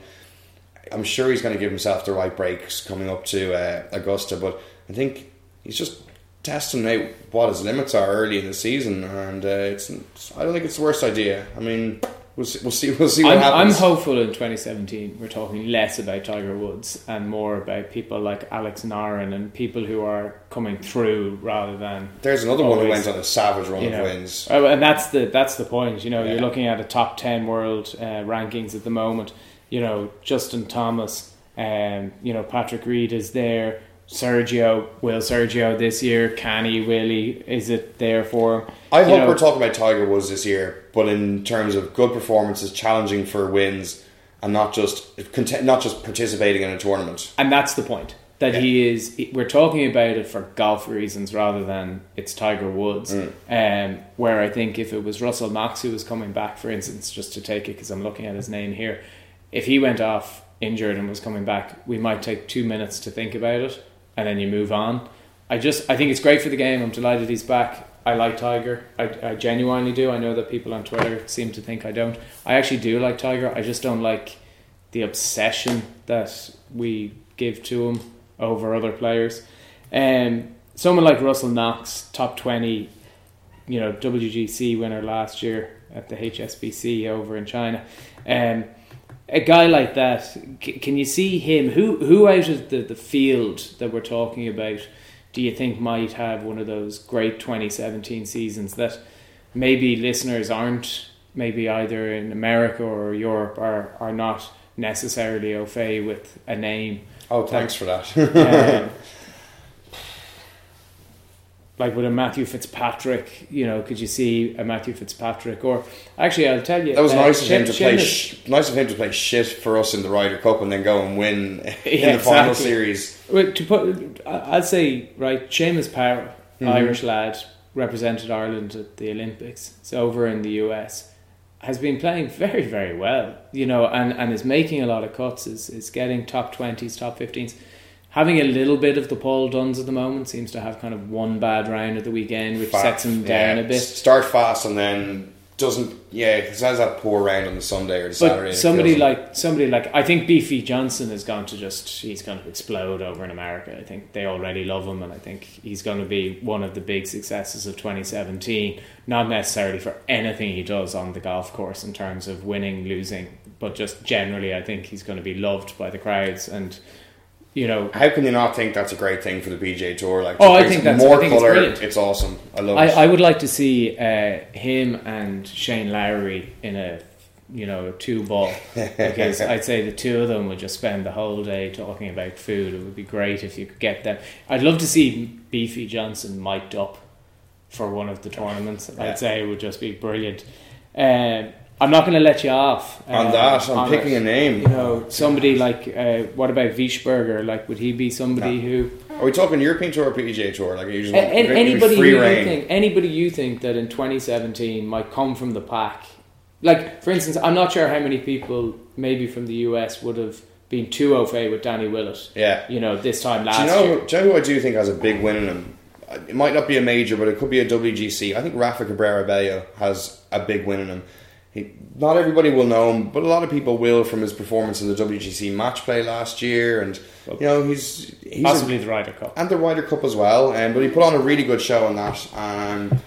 I'm sure he's going to give himself the right breaks coming up to uh, Augusta, but I think he's just testing out what his limits are early in the season, and uh, it's I don't think it's the worst idea. I mean, we'll see. We'll see. We'll see what I'm, I'm hopeful in 2017 we're talking less about Tiger Woods and more about people like Alex Noren and people who are coming through rather than There's another one who always, went on a savage run you of wins. Oh, and that's the that's the point. You know, Yeah. you're looking at a top ten world uh, rankings at the moment. You know, Justin Thomas, um, you know Patrick Reed is there. Sergio, will Sergio this year? Can he? really? Is it there for? him? I You hope know, we're talking about Tiger Woods this year, but in terms of good performances, challenging for wins, and not just not just participating in a tournament. and that's the point that Yeah. he is we're talking about it for golf reasons rather than it's Tiger Woods Mm. um, where I think if it was Russell Knox who was coming back for instance just to take it because I'm looking at his name here if he went off injured and was coming back we might take two minutes to think about it and then you move on. I just I think it's great for the game. I'm delighted he's back. I like Tiger. I, I genuinely do. I know that people on Twitter seem to think I don't. I actually do like Tiger. I just don't like the obsession that we give to him over other players. Um, someone like Russell Knox, top 20, you know, WGC winner last year at the HSBC over in China. Um, a guy like that, c- can you see him? Who who out of the, the field that we're talking about do you think might have one of those great 2017 seasons that maybe listeners aren't, maybe either in America or Europe, are, are not necessarily au fait with a name? Oh, thanks for that. Um, like with a Matthew Fitzpatrick, you know, could you see a Matthew Fitzpatrick? Or actually, I'll tell you, that was uh, nice of him to play. Sh- nice of him to play shit for us in the Ryder Cup and then go and win in Yeah, the final series. Well, to put, I'd say right, Seamus Power, Mhm. Irish lad, represented Ireland at the Olympics. It's over in the US. Has been playing very, very well, you know, and, and is making a lot of cuts. Is is getting top twenties, top fifteens. Having a little bit of the Paul Dunnes at the moment seems to have kind of one bad round at the weekend, which Fa- sets him down yeah, a bit. Start fast and then doesn't. Yeah, it has that poor round on the Sunday or the Saturday. But it somebody like somebody like I think Beefy Johnson is going to just he's going to explode over in America. I think they already love him, and I think he's going to be one of the big successes of 2017. Not necessarily for anything he does on the golf course in terms of winning, losing, but just generally, I think he's going to be loved by the crowds and. You know, How can you not think that's a great thing for the PGA Tour? Like, Oh, I think that's- more I think it's color. brilliant. awesome. I love I, it. I would like to see uh, him and Shane Lowry in a you know a two ball because I'd say the two of them would just spend the whole day talking about food. It would be great if you could get them. I'd love to see Beefy Johnson mic'd up for one of the tournaments. I'd say it would just be brilliant. Um, I'm not going to let you off on uh, that, I'm on picking it. a name. You know, somebody like uh, what about Wiesberger? Like, would he be somebody who? Are we talking European Tour or PGA Tour? Like, you just A- want an- give me anybody free you reign. think anybody you think that in 2017 might come from the pack like for instance i'm not sure how many people maybe from the us would have been too au fait with danny willett Yeah. you know this time Do last you know? year Do you know who I do think has a big win in him? It might not be a major, but it could be a WGC. I think Rafa Cabrera Bello has a big win in him. He, not everybody will know him, but a lot of people will from his performance in the WGC match play last year, and you know he's he's a- the ryder cup and the Ryder Cup as well. Um, but he put on a really good show on that, and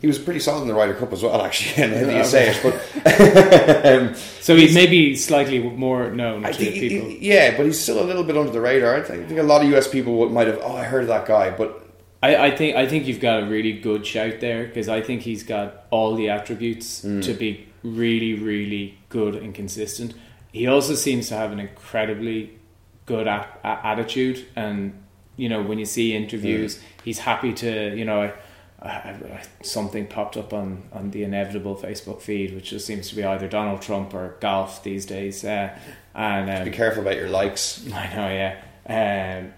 he was pretty solid in the Ryder Cup as well. Actually, now that you say it, but um, so he's maybe slightly more known I to think, people yeah, but he's still a little bit under the radar. I think, I think a lot of US people would, might have, oh, I heard of that guy, but I, I think I think you've got a really good shout there because I think he's got all the attributes Mm. to be really really good and consistent. he also seems to have an incredibly good a- a- attitude, and you know when you see interviews, mm. he's happy to you know. I, I, I, something popped up on, on the inevitable Facebook feed, which just seems to be either Donald Trump or golf these days. Uh, and um, be careful about your likes. I know, yeah. Um,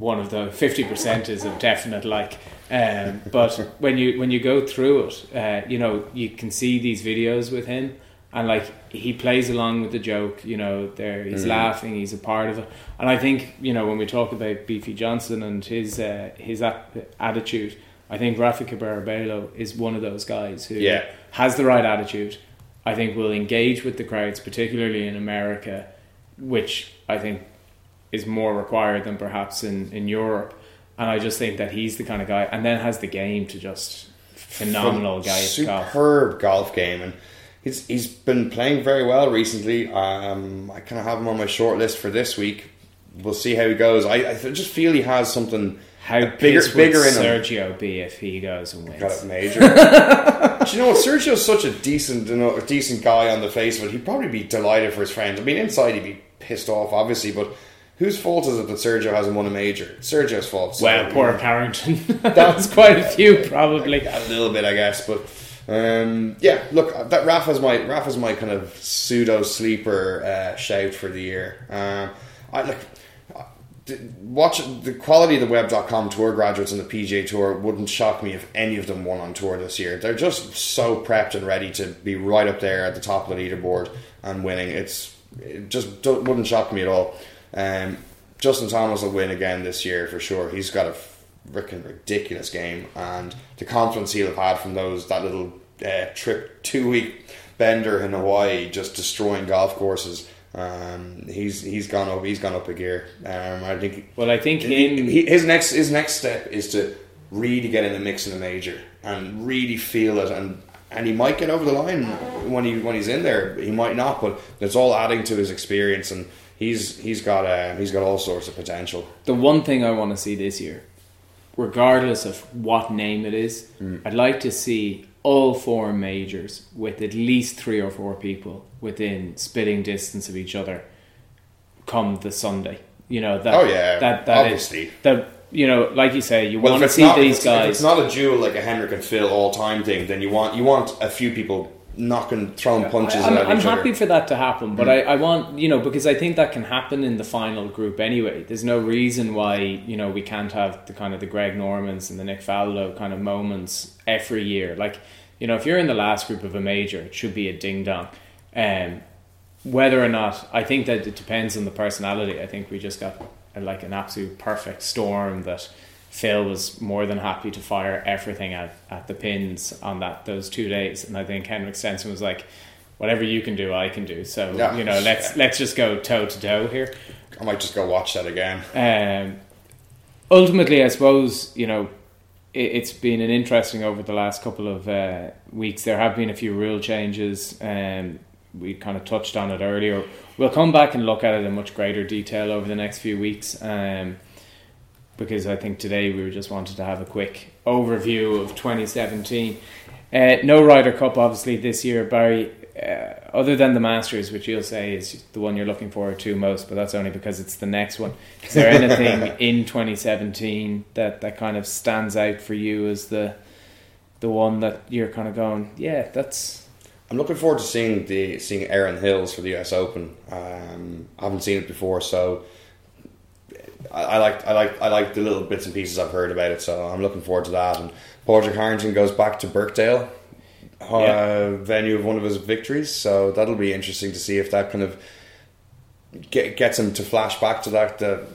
one of the fifty percent is a definite like. Um, but when you when you go through it, uh, you know you can see these videos with him, and like he plays along with the joke. You know, there he's mm. laughing, he's a part of it. And I think you know when we talk about Beefy Johnson and his uh, his attitude, I think Rafa Cabrera is one of those guys who yeah. has the right attitude. I think will engage with the crowds, particularly in America, which I think is more required than perhaps in, in Europe. And I just think that he's the kind of guy, and then has the game to just phenomenal guy. Superb golf. golf game, and he's he's been playing very well recently. Um, I kind of have him on my short list for this week. We'll see how he goes. I, I just feel he has something. How bigger, bigger in Sergio him. be if he goes and wins? Got it major. Do you know what? Sergio's such a decent, you know, decent guy on the face of it. He'd probably be delighted for his friends. I mean, inside he'd be pissed off, obviously, but whose fault is it that Sergio hasn't won a major? Sergio's fault. So, well, poor Harrington. That's quite a few, probably. A little bit, I guess, but um, yeah, look, that Rafa's my Rafa's my kind of pseudo sleeper uh, shout for the year. Um, I look. watch the quality of the web.com tour graduates and the PGA Tour wouldn't shock me if any of them won on tour this year. They're just so prepped and ready to be right up there at the top of the leaderboard and winning. It's it just wouldn't shock me at all. Um, Justin Thomas will win again this year for sure. He's got a freaking ridiculous game, and the confidence he'll have had from those that little uh, trip two week bender in Hawaii, just destroying golf courses. Um, he's he's gone up he's gone up a gear. Um, I think. Well, I think he, he, his next his next step is to really get in the mix in a major and really feel it and and he might get over the line when he when he's in there. He might not, but it's all adding to his experience and he's he's got uh, he's got all sorts of potential. The one thing I want to see this year, regardless of what name it is, mm. I'd like to see all four majors with at least three or four people within spitting distance of each other come the Sunday. You know that. Oh yeah, that that obviously is, that you know, like you say, you well, want to see not, these guys. If it's not a duel like a Henrik and Phil all time thing, then you want you want a few people knocking, throwing punches. I'm, I'm happy for that to happen, but mm. I, I want you know because I think that can happen in the final group anyway. There's no reason why you know we can't have the kind of the Greg Normans and the Nick Faldo kind of moments every year. Like you know, if you're in the last group of a major, it should be a ding dong. Um, whether or not, I think that it depends on the personality. I think we just got a, like an absolute perfect storm that Phil was more than happy to fire everything at, at the pins on that those two days, and I think Henrik Stenson was like, "Whatever you can do, I can do." So yeah. you know, let's yeah. let's just go toe to toe here. I might just go watch that again. Um, ultimately, I suppose you know it, has been an interesting over the last couple of uh, weeks. There have been a few rule changes. um, we kind of touched on it earlier. We'll come back and look at it in much greater detail over the next few weeks. Um, because I think today we just wanted to have a quick overview of 2017. Uh, no Ryder Cup, obviously, this year, Barry. Uh, other than the Masters, which you'll say is the one you're looking forward to most, but that's only because it's the next one. Is there anything in 2017 that, that kind of stands out for you as the the one that you're kind of going, yeah, that's. I'm looking forward to seeing the seeing Erin Hills for the U.S. Open. Um, I haven't seen it before, so I, I like I like I like the little bits and pieces I've heard about it. So I'm looking forward to that. And Padraig Harrington goes back to Birkdale uh, yeah. venue of one of his victories. So that'll be interesting to see if that kind of get, gets him to flash back to that the,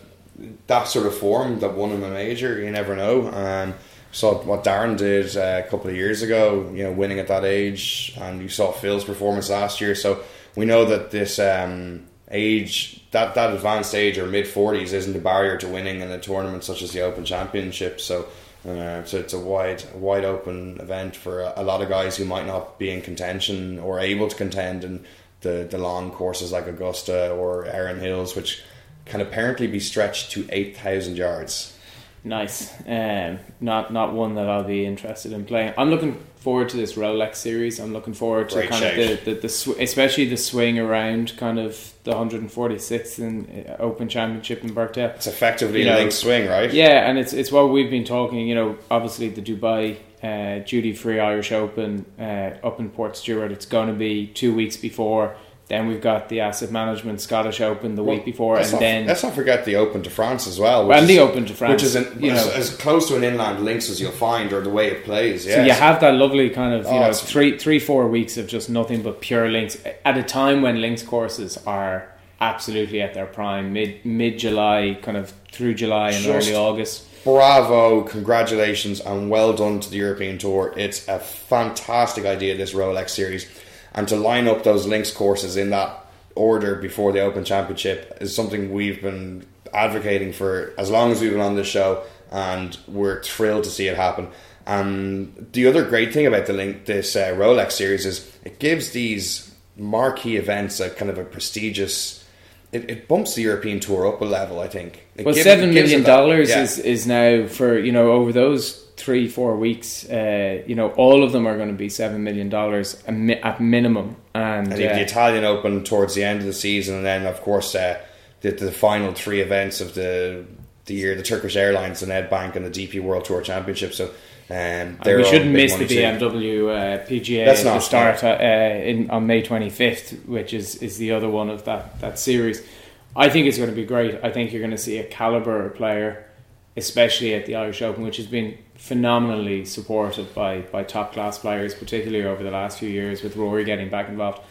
that sort of form that won him a major. You never know. And saw what Darren did uh, a couple of years ago. You know, winning at that age, and you saw Phil's performance last year. So we know that this. Um, age that that advanced age or mid forties isn't a barrier to winning in a tournament such as the Open Championship. So uh, so it's a wide, wide open event for a, a, lot of guys who might not be in contention or able to contend in the, the long courses like Augusta or Erin Hills, which can apparently be stretched to 8,000 yards. Nice. Um, not not one that I'll be interested in playing. I'm looking forward to this Rolex series. I'm looking forward to Great kind shout. of the, the, the sw- especially the swing around kind of the 146th in uh, Open Championship in Birkdale. It's effectively You know, link swing, right? Yeah, and it's it's what we've been talking. You know, obviously the Dubai uh, duty free Irish Open uh, up in Portstewart. It's going to be two weeks before. Then we've got the Asset Management Scottish Open the Well, week before, and not, then let's not forget the Open de France as well. which and is- the Open de France, which is an, you as, know. as close to an inland links as you'll find, or the way it plays. So you have that lovely kind of you Oh, know three three four weeks of just nothing but pure links at a time when links courses are absolutely at their prime mid mid July kind of through July and Just- early August. Bravo, congratulations, and well done to the European Tour. It's a fantastic idea, this Rolex series. And to line up those links courses in that order before the Open Championship is something we've been advocating for as long as we've been on this show, and we're thrilled to see it happen. And the other great thing about the link, this uh, Rolex series is it gives these marquee events a kind of a prestigious. It, it bumps the European Tour up a level, I think. It Well, gives- seven million dollars yeah. is is now for you know over those three four weeks. Uh, you know, all of them are going to be seven million dollars mi- at minimum, and, And uh, the Italian Open towards the end of the season, and then of course uh, the, the final three events of the the year: the Turkish Airlines, the Nedbank, and the DP World Tour Championship. So, um, we shouldn't miss the. BMW uh, PGA Let's at the start uh, in on May 25th, which is, is the other one of that, that series. I think it's going to be great. I think you're going to see a caliber player, especially at the Irish Open, which has been phenomenally supported by, by top class players, particularly over the last few years with Rory getting back involved.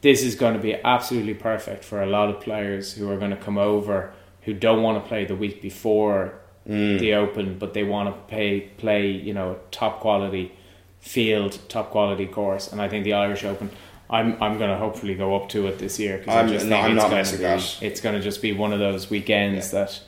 This is going to be absolutely perfect for a lot of players who are going to come over who don't want to play the week before Mm. the Open, but they want to pay play you know top quality field, top quality course, and I think the Irish Open. I'm I'm going to hopefully go up to it this year because I I'm- just no, think I'm it's not going to be that. it's going to just be one of those weekends that.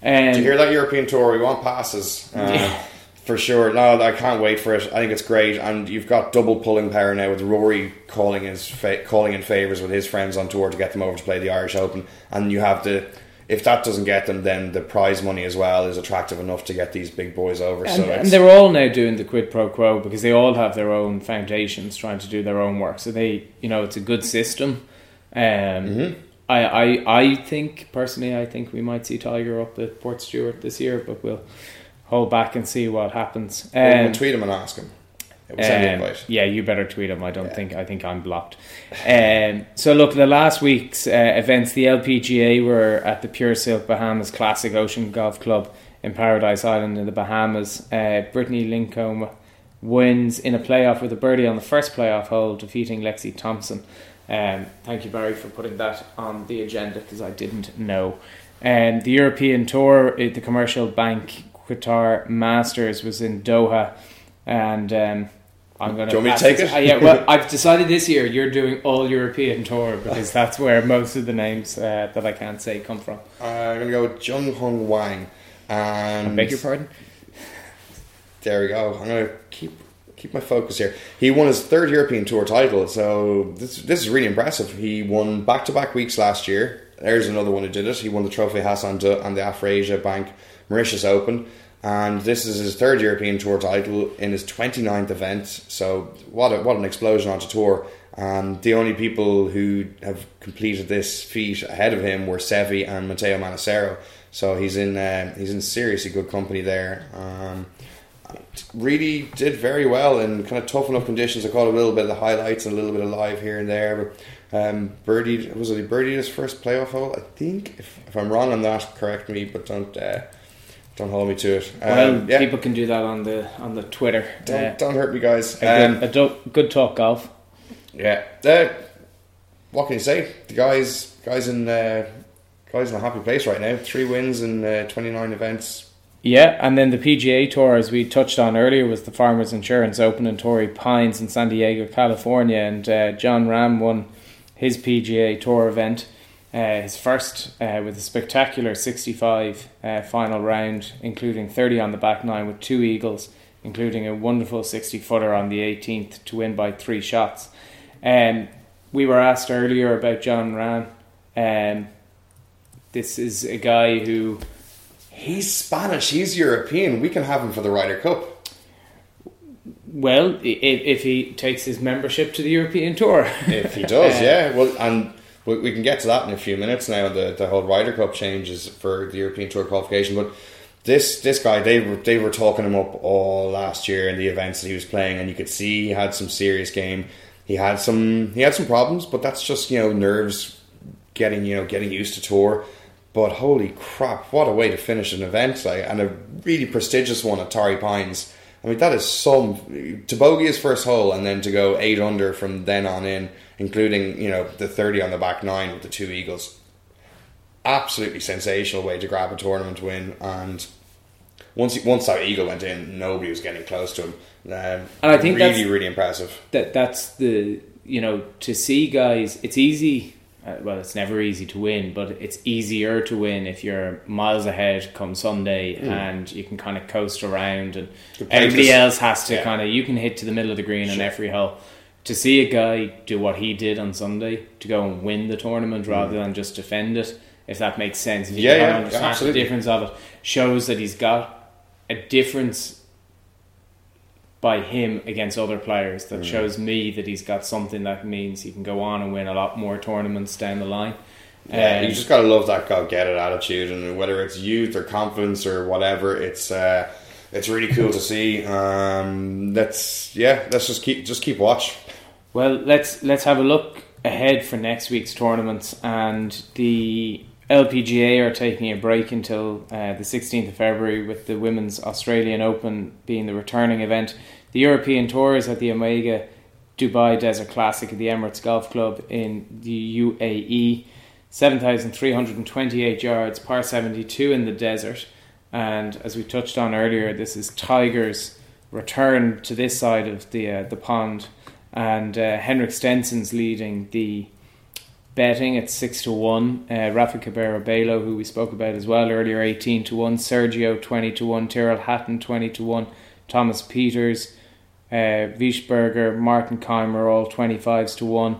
Did Um, you hear that European Tour? We want passes. Uh, Yeah. For sure. No, I can't wait for it. I think it's great, and you've got double pulling power now with Rory calling his fa- calling in favors with his friends on tour to get them over to play the Irish Open, and you have the. If that doesn't get them, then the prize money as well is attractive enough to get these big boys over. and, so and they're all now doing the quid pro quo because they all have their own foundations trying to do their own work. So they, you know, it's a good system. Um, Mm-hmm. I, I, I think personally, I think we might see Tiger up at Portstewart this year, but we'll hold back and see what happens. we'll Um, tweet him and ask him. Um, yeah, you better tweet him. I don't Yeah. think I think I'm blocked. Um, so look, the last week's uh, events, the LPGA were at the Pure Silk Bahamas Classic Ocean Golf Club in Paradise Island in the Bahamas. Uh, Brittany Lincicome wins in a playoff with a birdie on the first playoff hole, defeating Lexi Thompson. Um, thank you, Barry, for putting that on the agenda because I didn't know. And the European Tour, uh, the Commercial Bank Qatar Masters was in Doha, and um, I'm going to. Do you want me to take it? Uh, yeah, well, I've decided this year you're doing all European Tour because that's where most of the names uh, that I can't say come from. Uh, I'm going to go with Jung Hong Wang. And I beg your pardon. There we go. I'm gonna keep keep my focus here. He won his third European Tour title, so this this is really impressive. He won back to back weeks last year. There's another one who did it. He won the Trophy Hassan and the Afrasia Bank Mauritius Open, and this is his third European Tour title in his 29th event. So what a, what an explosion onto tour. And the only people who have completed this feat ahead of him were Seve and Matteo Manassero. So he's in uh, he's in seriously good company there. Um, really did very well in kind of tough enough conditions. I caught a little bit of the highlights and a little bit of live here and there. Um, birdie was it he birdied his first playoff hole? I think. If, if I'm wrong on that, correct me, but don't uh, don't hold me to it. Um, Well, yeah, people can do that on the on the Twitter. don't, Uh, don't hurt me, guys. a Um, good, a good talk golf. yeah. Uh, what can you say? The guys, guys in, uh, guys in a happy place right now. Three wins in uh, twenty nine events. Yeah, and then the PGA Tour, as we touched on earlier, was the Farmers Insurance Open in Torrey Pines in San Diego, California, and uh, Jon Rahm won his PGA Tour event, uh, his first uh, with a spectacular 65 uh, final round, including 30 on the back nine with two eagles, including a wonderful 60 footer on the 18th to win by three shots. Um, we were asked earlier about Jon Rahm. Um, this is a guy who He's Spanish. He's European. We can have him for the Ryder Cup. Well, if, if he takes his membership to the European Tour, if he does, yeah. Well, and we, we can get to that in a few minutes now. The the whole Ryder Cup changes for the European Tour qualification, but this this guy they were they were talking him up all last year in the events that he was playing, and you could see he had some serious game. He had some he had some problems, but that's just you know nerves getting you know getting used to tour. But holy crap, what a way to finish an event like, and a really prestigious one at Torrey Pines. I mean, that is some to bogey his first hole and then to go eight under from then on in, including you know the thirty on the back nine with the two eagles. Absolutely sensational way to grab a tournament win, and once he, once that eagle went in, nobody was getting close to him. Um, and I think really really impressive. That that's the you know to see guys. It's easy uh, well, it's never easy to win, but it's easier to win if you're miles ahead come Sunday mm. and you can kind of coast around and everybody else has to yeah. kind of you can hit to the middle of the green sure. in every hole. To see a guy do what he did on Sunday to go and win the tournament mm. rather than just defend it, if that makes sense, if you yeah, yeah, understand absolutely. the difference of it, shows that he's got a difference by him against other players that mm. shows me that he's got something that means he can go on and win a lot more tournaments down the line. Yeah, um, you just gotta love that go get it attitude, and whether it's youth or confidence or whatever, it's uh, it's really cool to see. Um, let's yeah, let's just keep just keep watch. Well, let's let's have a look ahead for next week's tournaments, and the LPGA are taking a break until uh, the 16th of February, with the Women's Australian Open being the returning event. The European Tour is at the Omega Dubai Desert Classic at the Emirates Golf Club in the UAE. 7,328 yards, par 72 in the desert. And as we touched on earlier, this is Tiger's return to this side of the uh, the pond. And uh, Henrik Stenson's leading the betting at 6 to 1. Uh, Rafa Cabrera Bello, who we spoke about as well earlier, 18 to 1. Sergio, 20 to 1. Tyrrell Hatton, 20 to 1. Thomas Pieters, uh, Wiesberger, Martin Kaymer, all 25s to 1. Uh,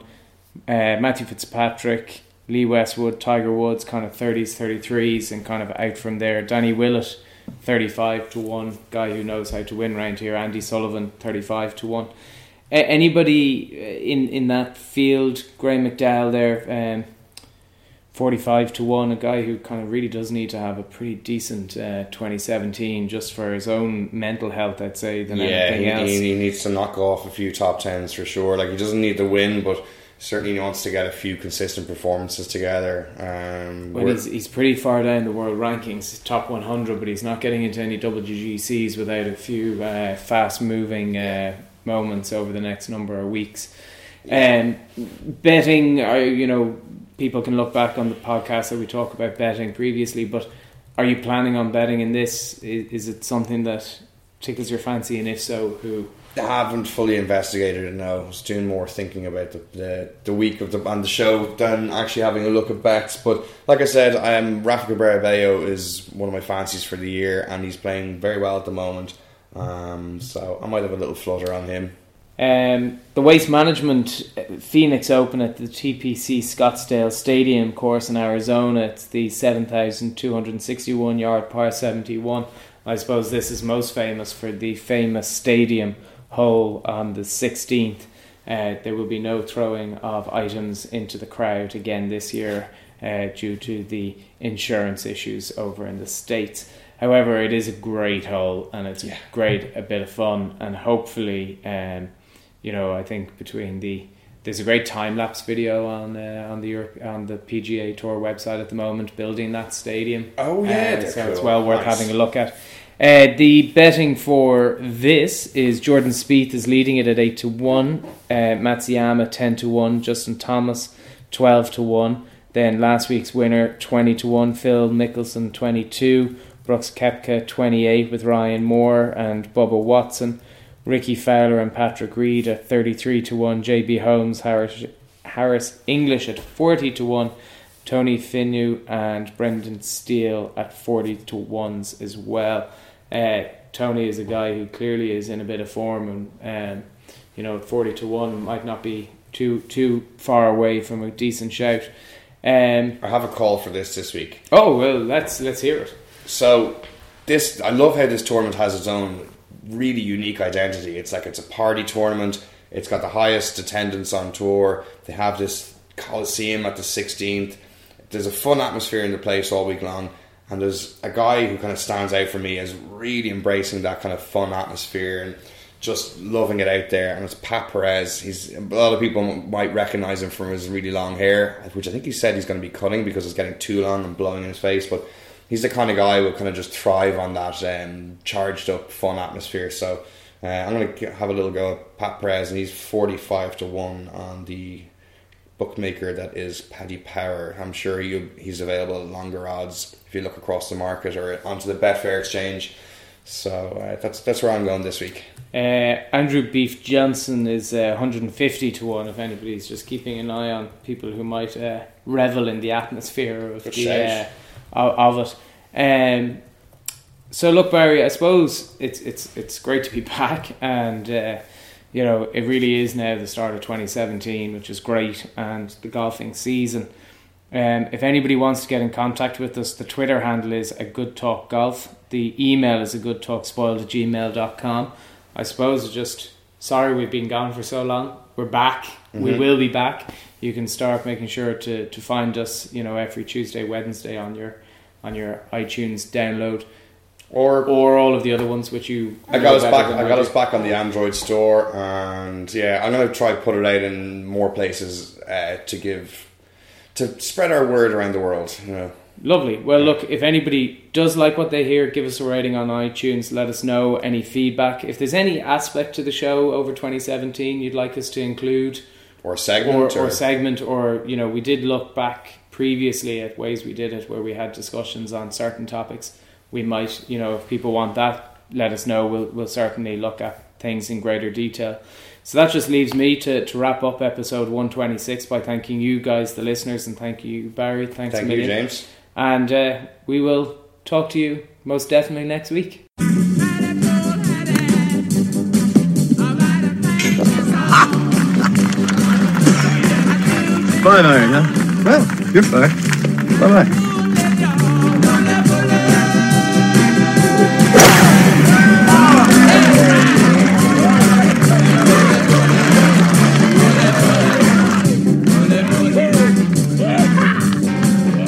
Matthew Fitzpatrick, Lee Westwood, Tiger Woods, kind of 30s, 33s, and kind of out from there. Danny Willett, 35 to 1. Guy who knows how to win round here. Andy Sullivan, 35 to 1. anybody uh, in, in that field, Graham McDowell there, um, 45 to 1, a guy who kind of really does need to have a pretty decent uh, 2017 just for his own mental health, I'd say, than yeah, anything he, else. He, he needs to knock off a few top tens for sure. Like, he doesn't need to win, but certainly he wants to get a few consistent performances together. Um, well, he's, he's pretty far down the world rankings, top 100, but he's not getting into any WGCs without a few uh, fast moving uh, moments over the next number of weeks. Um, betting, uh, you know, people can look back on the podcast that we talked about betting previously, but are you planning on betting in this? Is, is it something that tickles your fancy, and if so, who? I haven't fully investigated it now. I was doing more thinking about the, the, the week of the on the show than actually having a look at bets. But like I said, um, Rafa Cabrera is one of my fancies for the year, and he's playing very well at the moment. Um, so I might have a little flutter on him. Um, the Waste Management uh, Phoenix Open at the TPC Scottsdale Stadium course in Arizona. It's the 7,261 yard par 71. I suppose this is most famous for the famous stadium hole on the 16th. Uh, there will be no throwing of items into the crowd again this year uh, due to the insurance issues over in the States. However, it is a great hole and it's a great a bit of fun, and hopefully. Um, you know, I think between the there's a great time lapse video on uh, on the Europe, on the PGA Tour website at the moment, building that stadium. Oh yeah, uh, so cool. it's well worth nice. having a look at. Uh, the betting for this is Jordan Spieth is leading it at eight to one, uh, Matsuyama ten to one, Justin Thomas twelve to one. Then last week's winner twenty to one, Phil Mickelson twenty two, Brooks Koepka twenty eight with Ryan Moore and Bubba Watson. Rickie Fowler and Patrick Reed at 33 to 1, JB Holmes, Harris, Harris English at 40 to 1, Tony Finau and Brendan Steele at 40 to 1s as well. Uh, Tony is a guy who clearly is in a bit of form and um, you know 40 to 1 might not be too too far away from a decent shout. Um, I have a call for this this week. Oh well, let's let's hear it. so this I love how this tournament has its own really unique identity. It's like it's a party tournament. It's got the highest attendance on tour. They have this Coliseum at the 16th. There's a fun atmosphere in the place all week long. And there's a guy who kind of stands out for me as really embracing that kind of fun atmosphere and just loving it out there. And it's Pat Perez. He's a lot of people might recognize him from his really long hair, which I think he said he's going to be cutting because it's getting too long and blowing in his face. But he's the kind of guy who will kind of just thrive on that um, charged up, fun atmosphere. So uh, I'm going to have a little go at Pat Perez, and he's 45 to 1 on the bookmaker that is Paddy Power. I'm sure you, he's available at longer odds if you look across the market or onto the Betfair exchange. So uh, that's that's where I'm going this week. Uh, Andrew Beef Johnson is uh, 150 to 1 if anybody's just keeping an eye on people who might uh, revel in the atmosphere of, the, uh, of, of it. Um, so look Barry, I suppose it's it's it's great to be back and uh, you know, it really is now the start of 2017, which is great, and the golfing season. Um, if anybody wants to get in contact with us, the Twitter handle is a good talk golf. The email is a good talk spoiled at gmail.com. I suppose just sorry we've been gone for so long. We're back. Mm-hmm. We will be back. You can start making sure to, to find us, you know, every Tuesday, Wednesday on your on your iTunes download or or all of the other ones which you. I got us back. I got us back on the Android store, and yeah, I'm gonna try put it out in more places uh, to give to spread our word around the world. You know. Lovely. Well, look, if anybody does like what they hear, give us a rating on iTunes. Let us know any feedback. If there's any aspect to the show over 2017 you'd like us to include, or a segment, or, or, or segment, or you know, we did look back previously at ways we did it where we had discussions on certain topics we might, you know, if people want that, let us know. We'll we'll certainly look at things in greater detail. So that just leaves me to, to wrap up episode 126 by thanking you guys, the listeners, and thank you, Barry. Thanks thank a million. you, James. And uh, we will talk to you most definitely next week. Bye, Marion. Well, you're fine. Bye bye.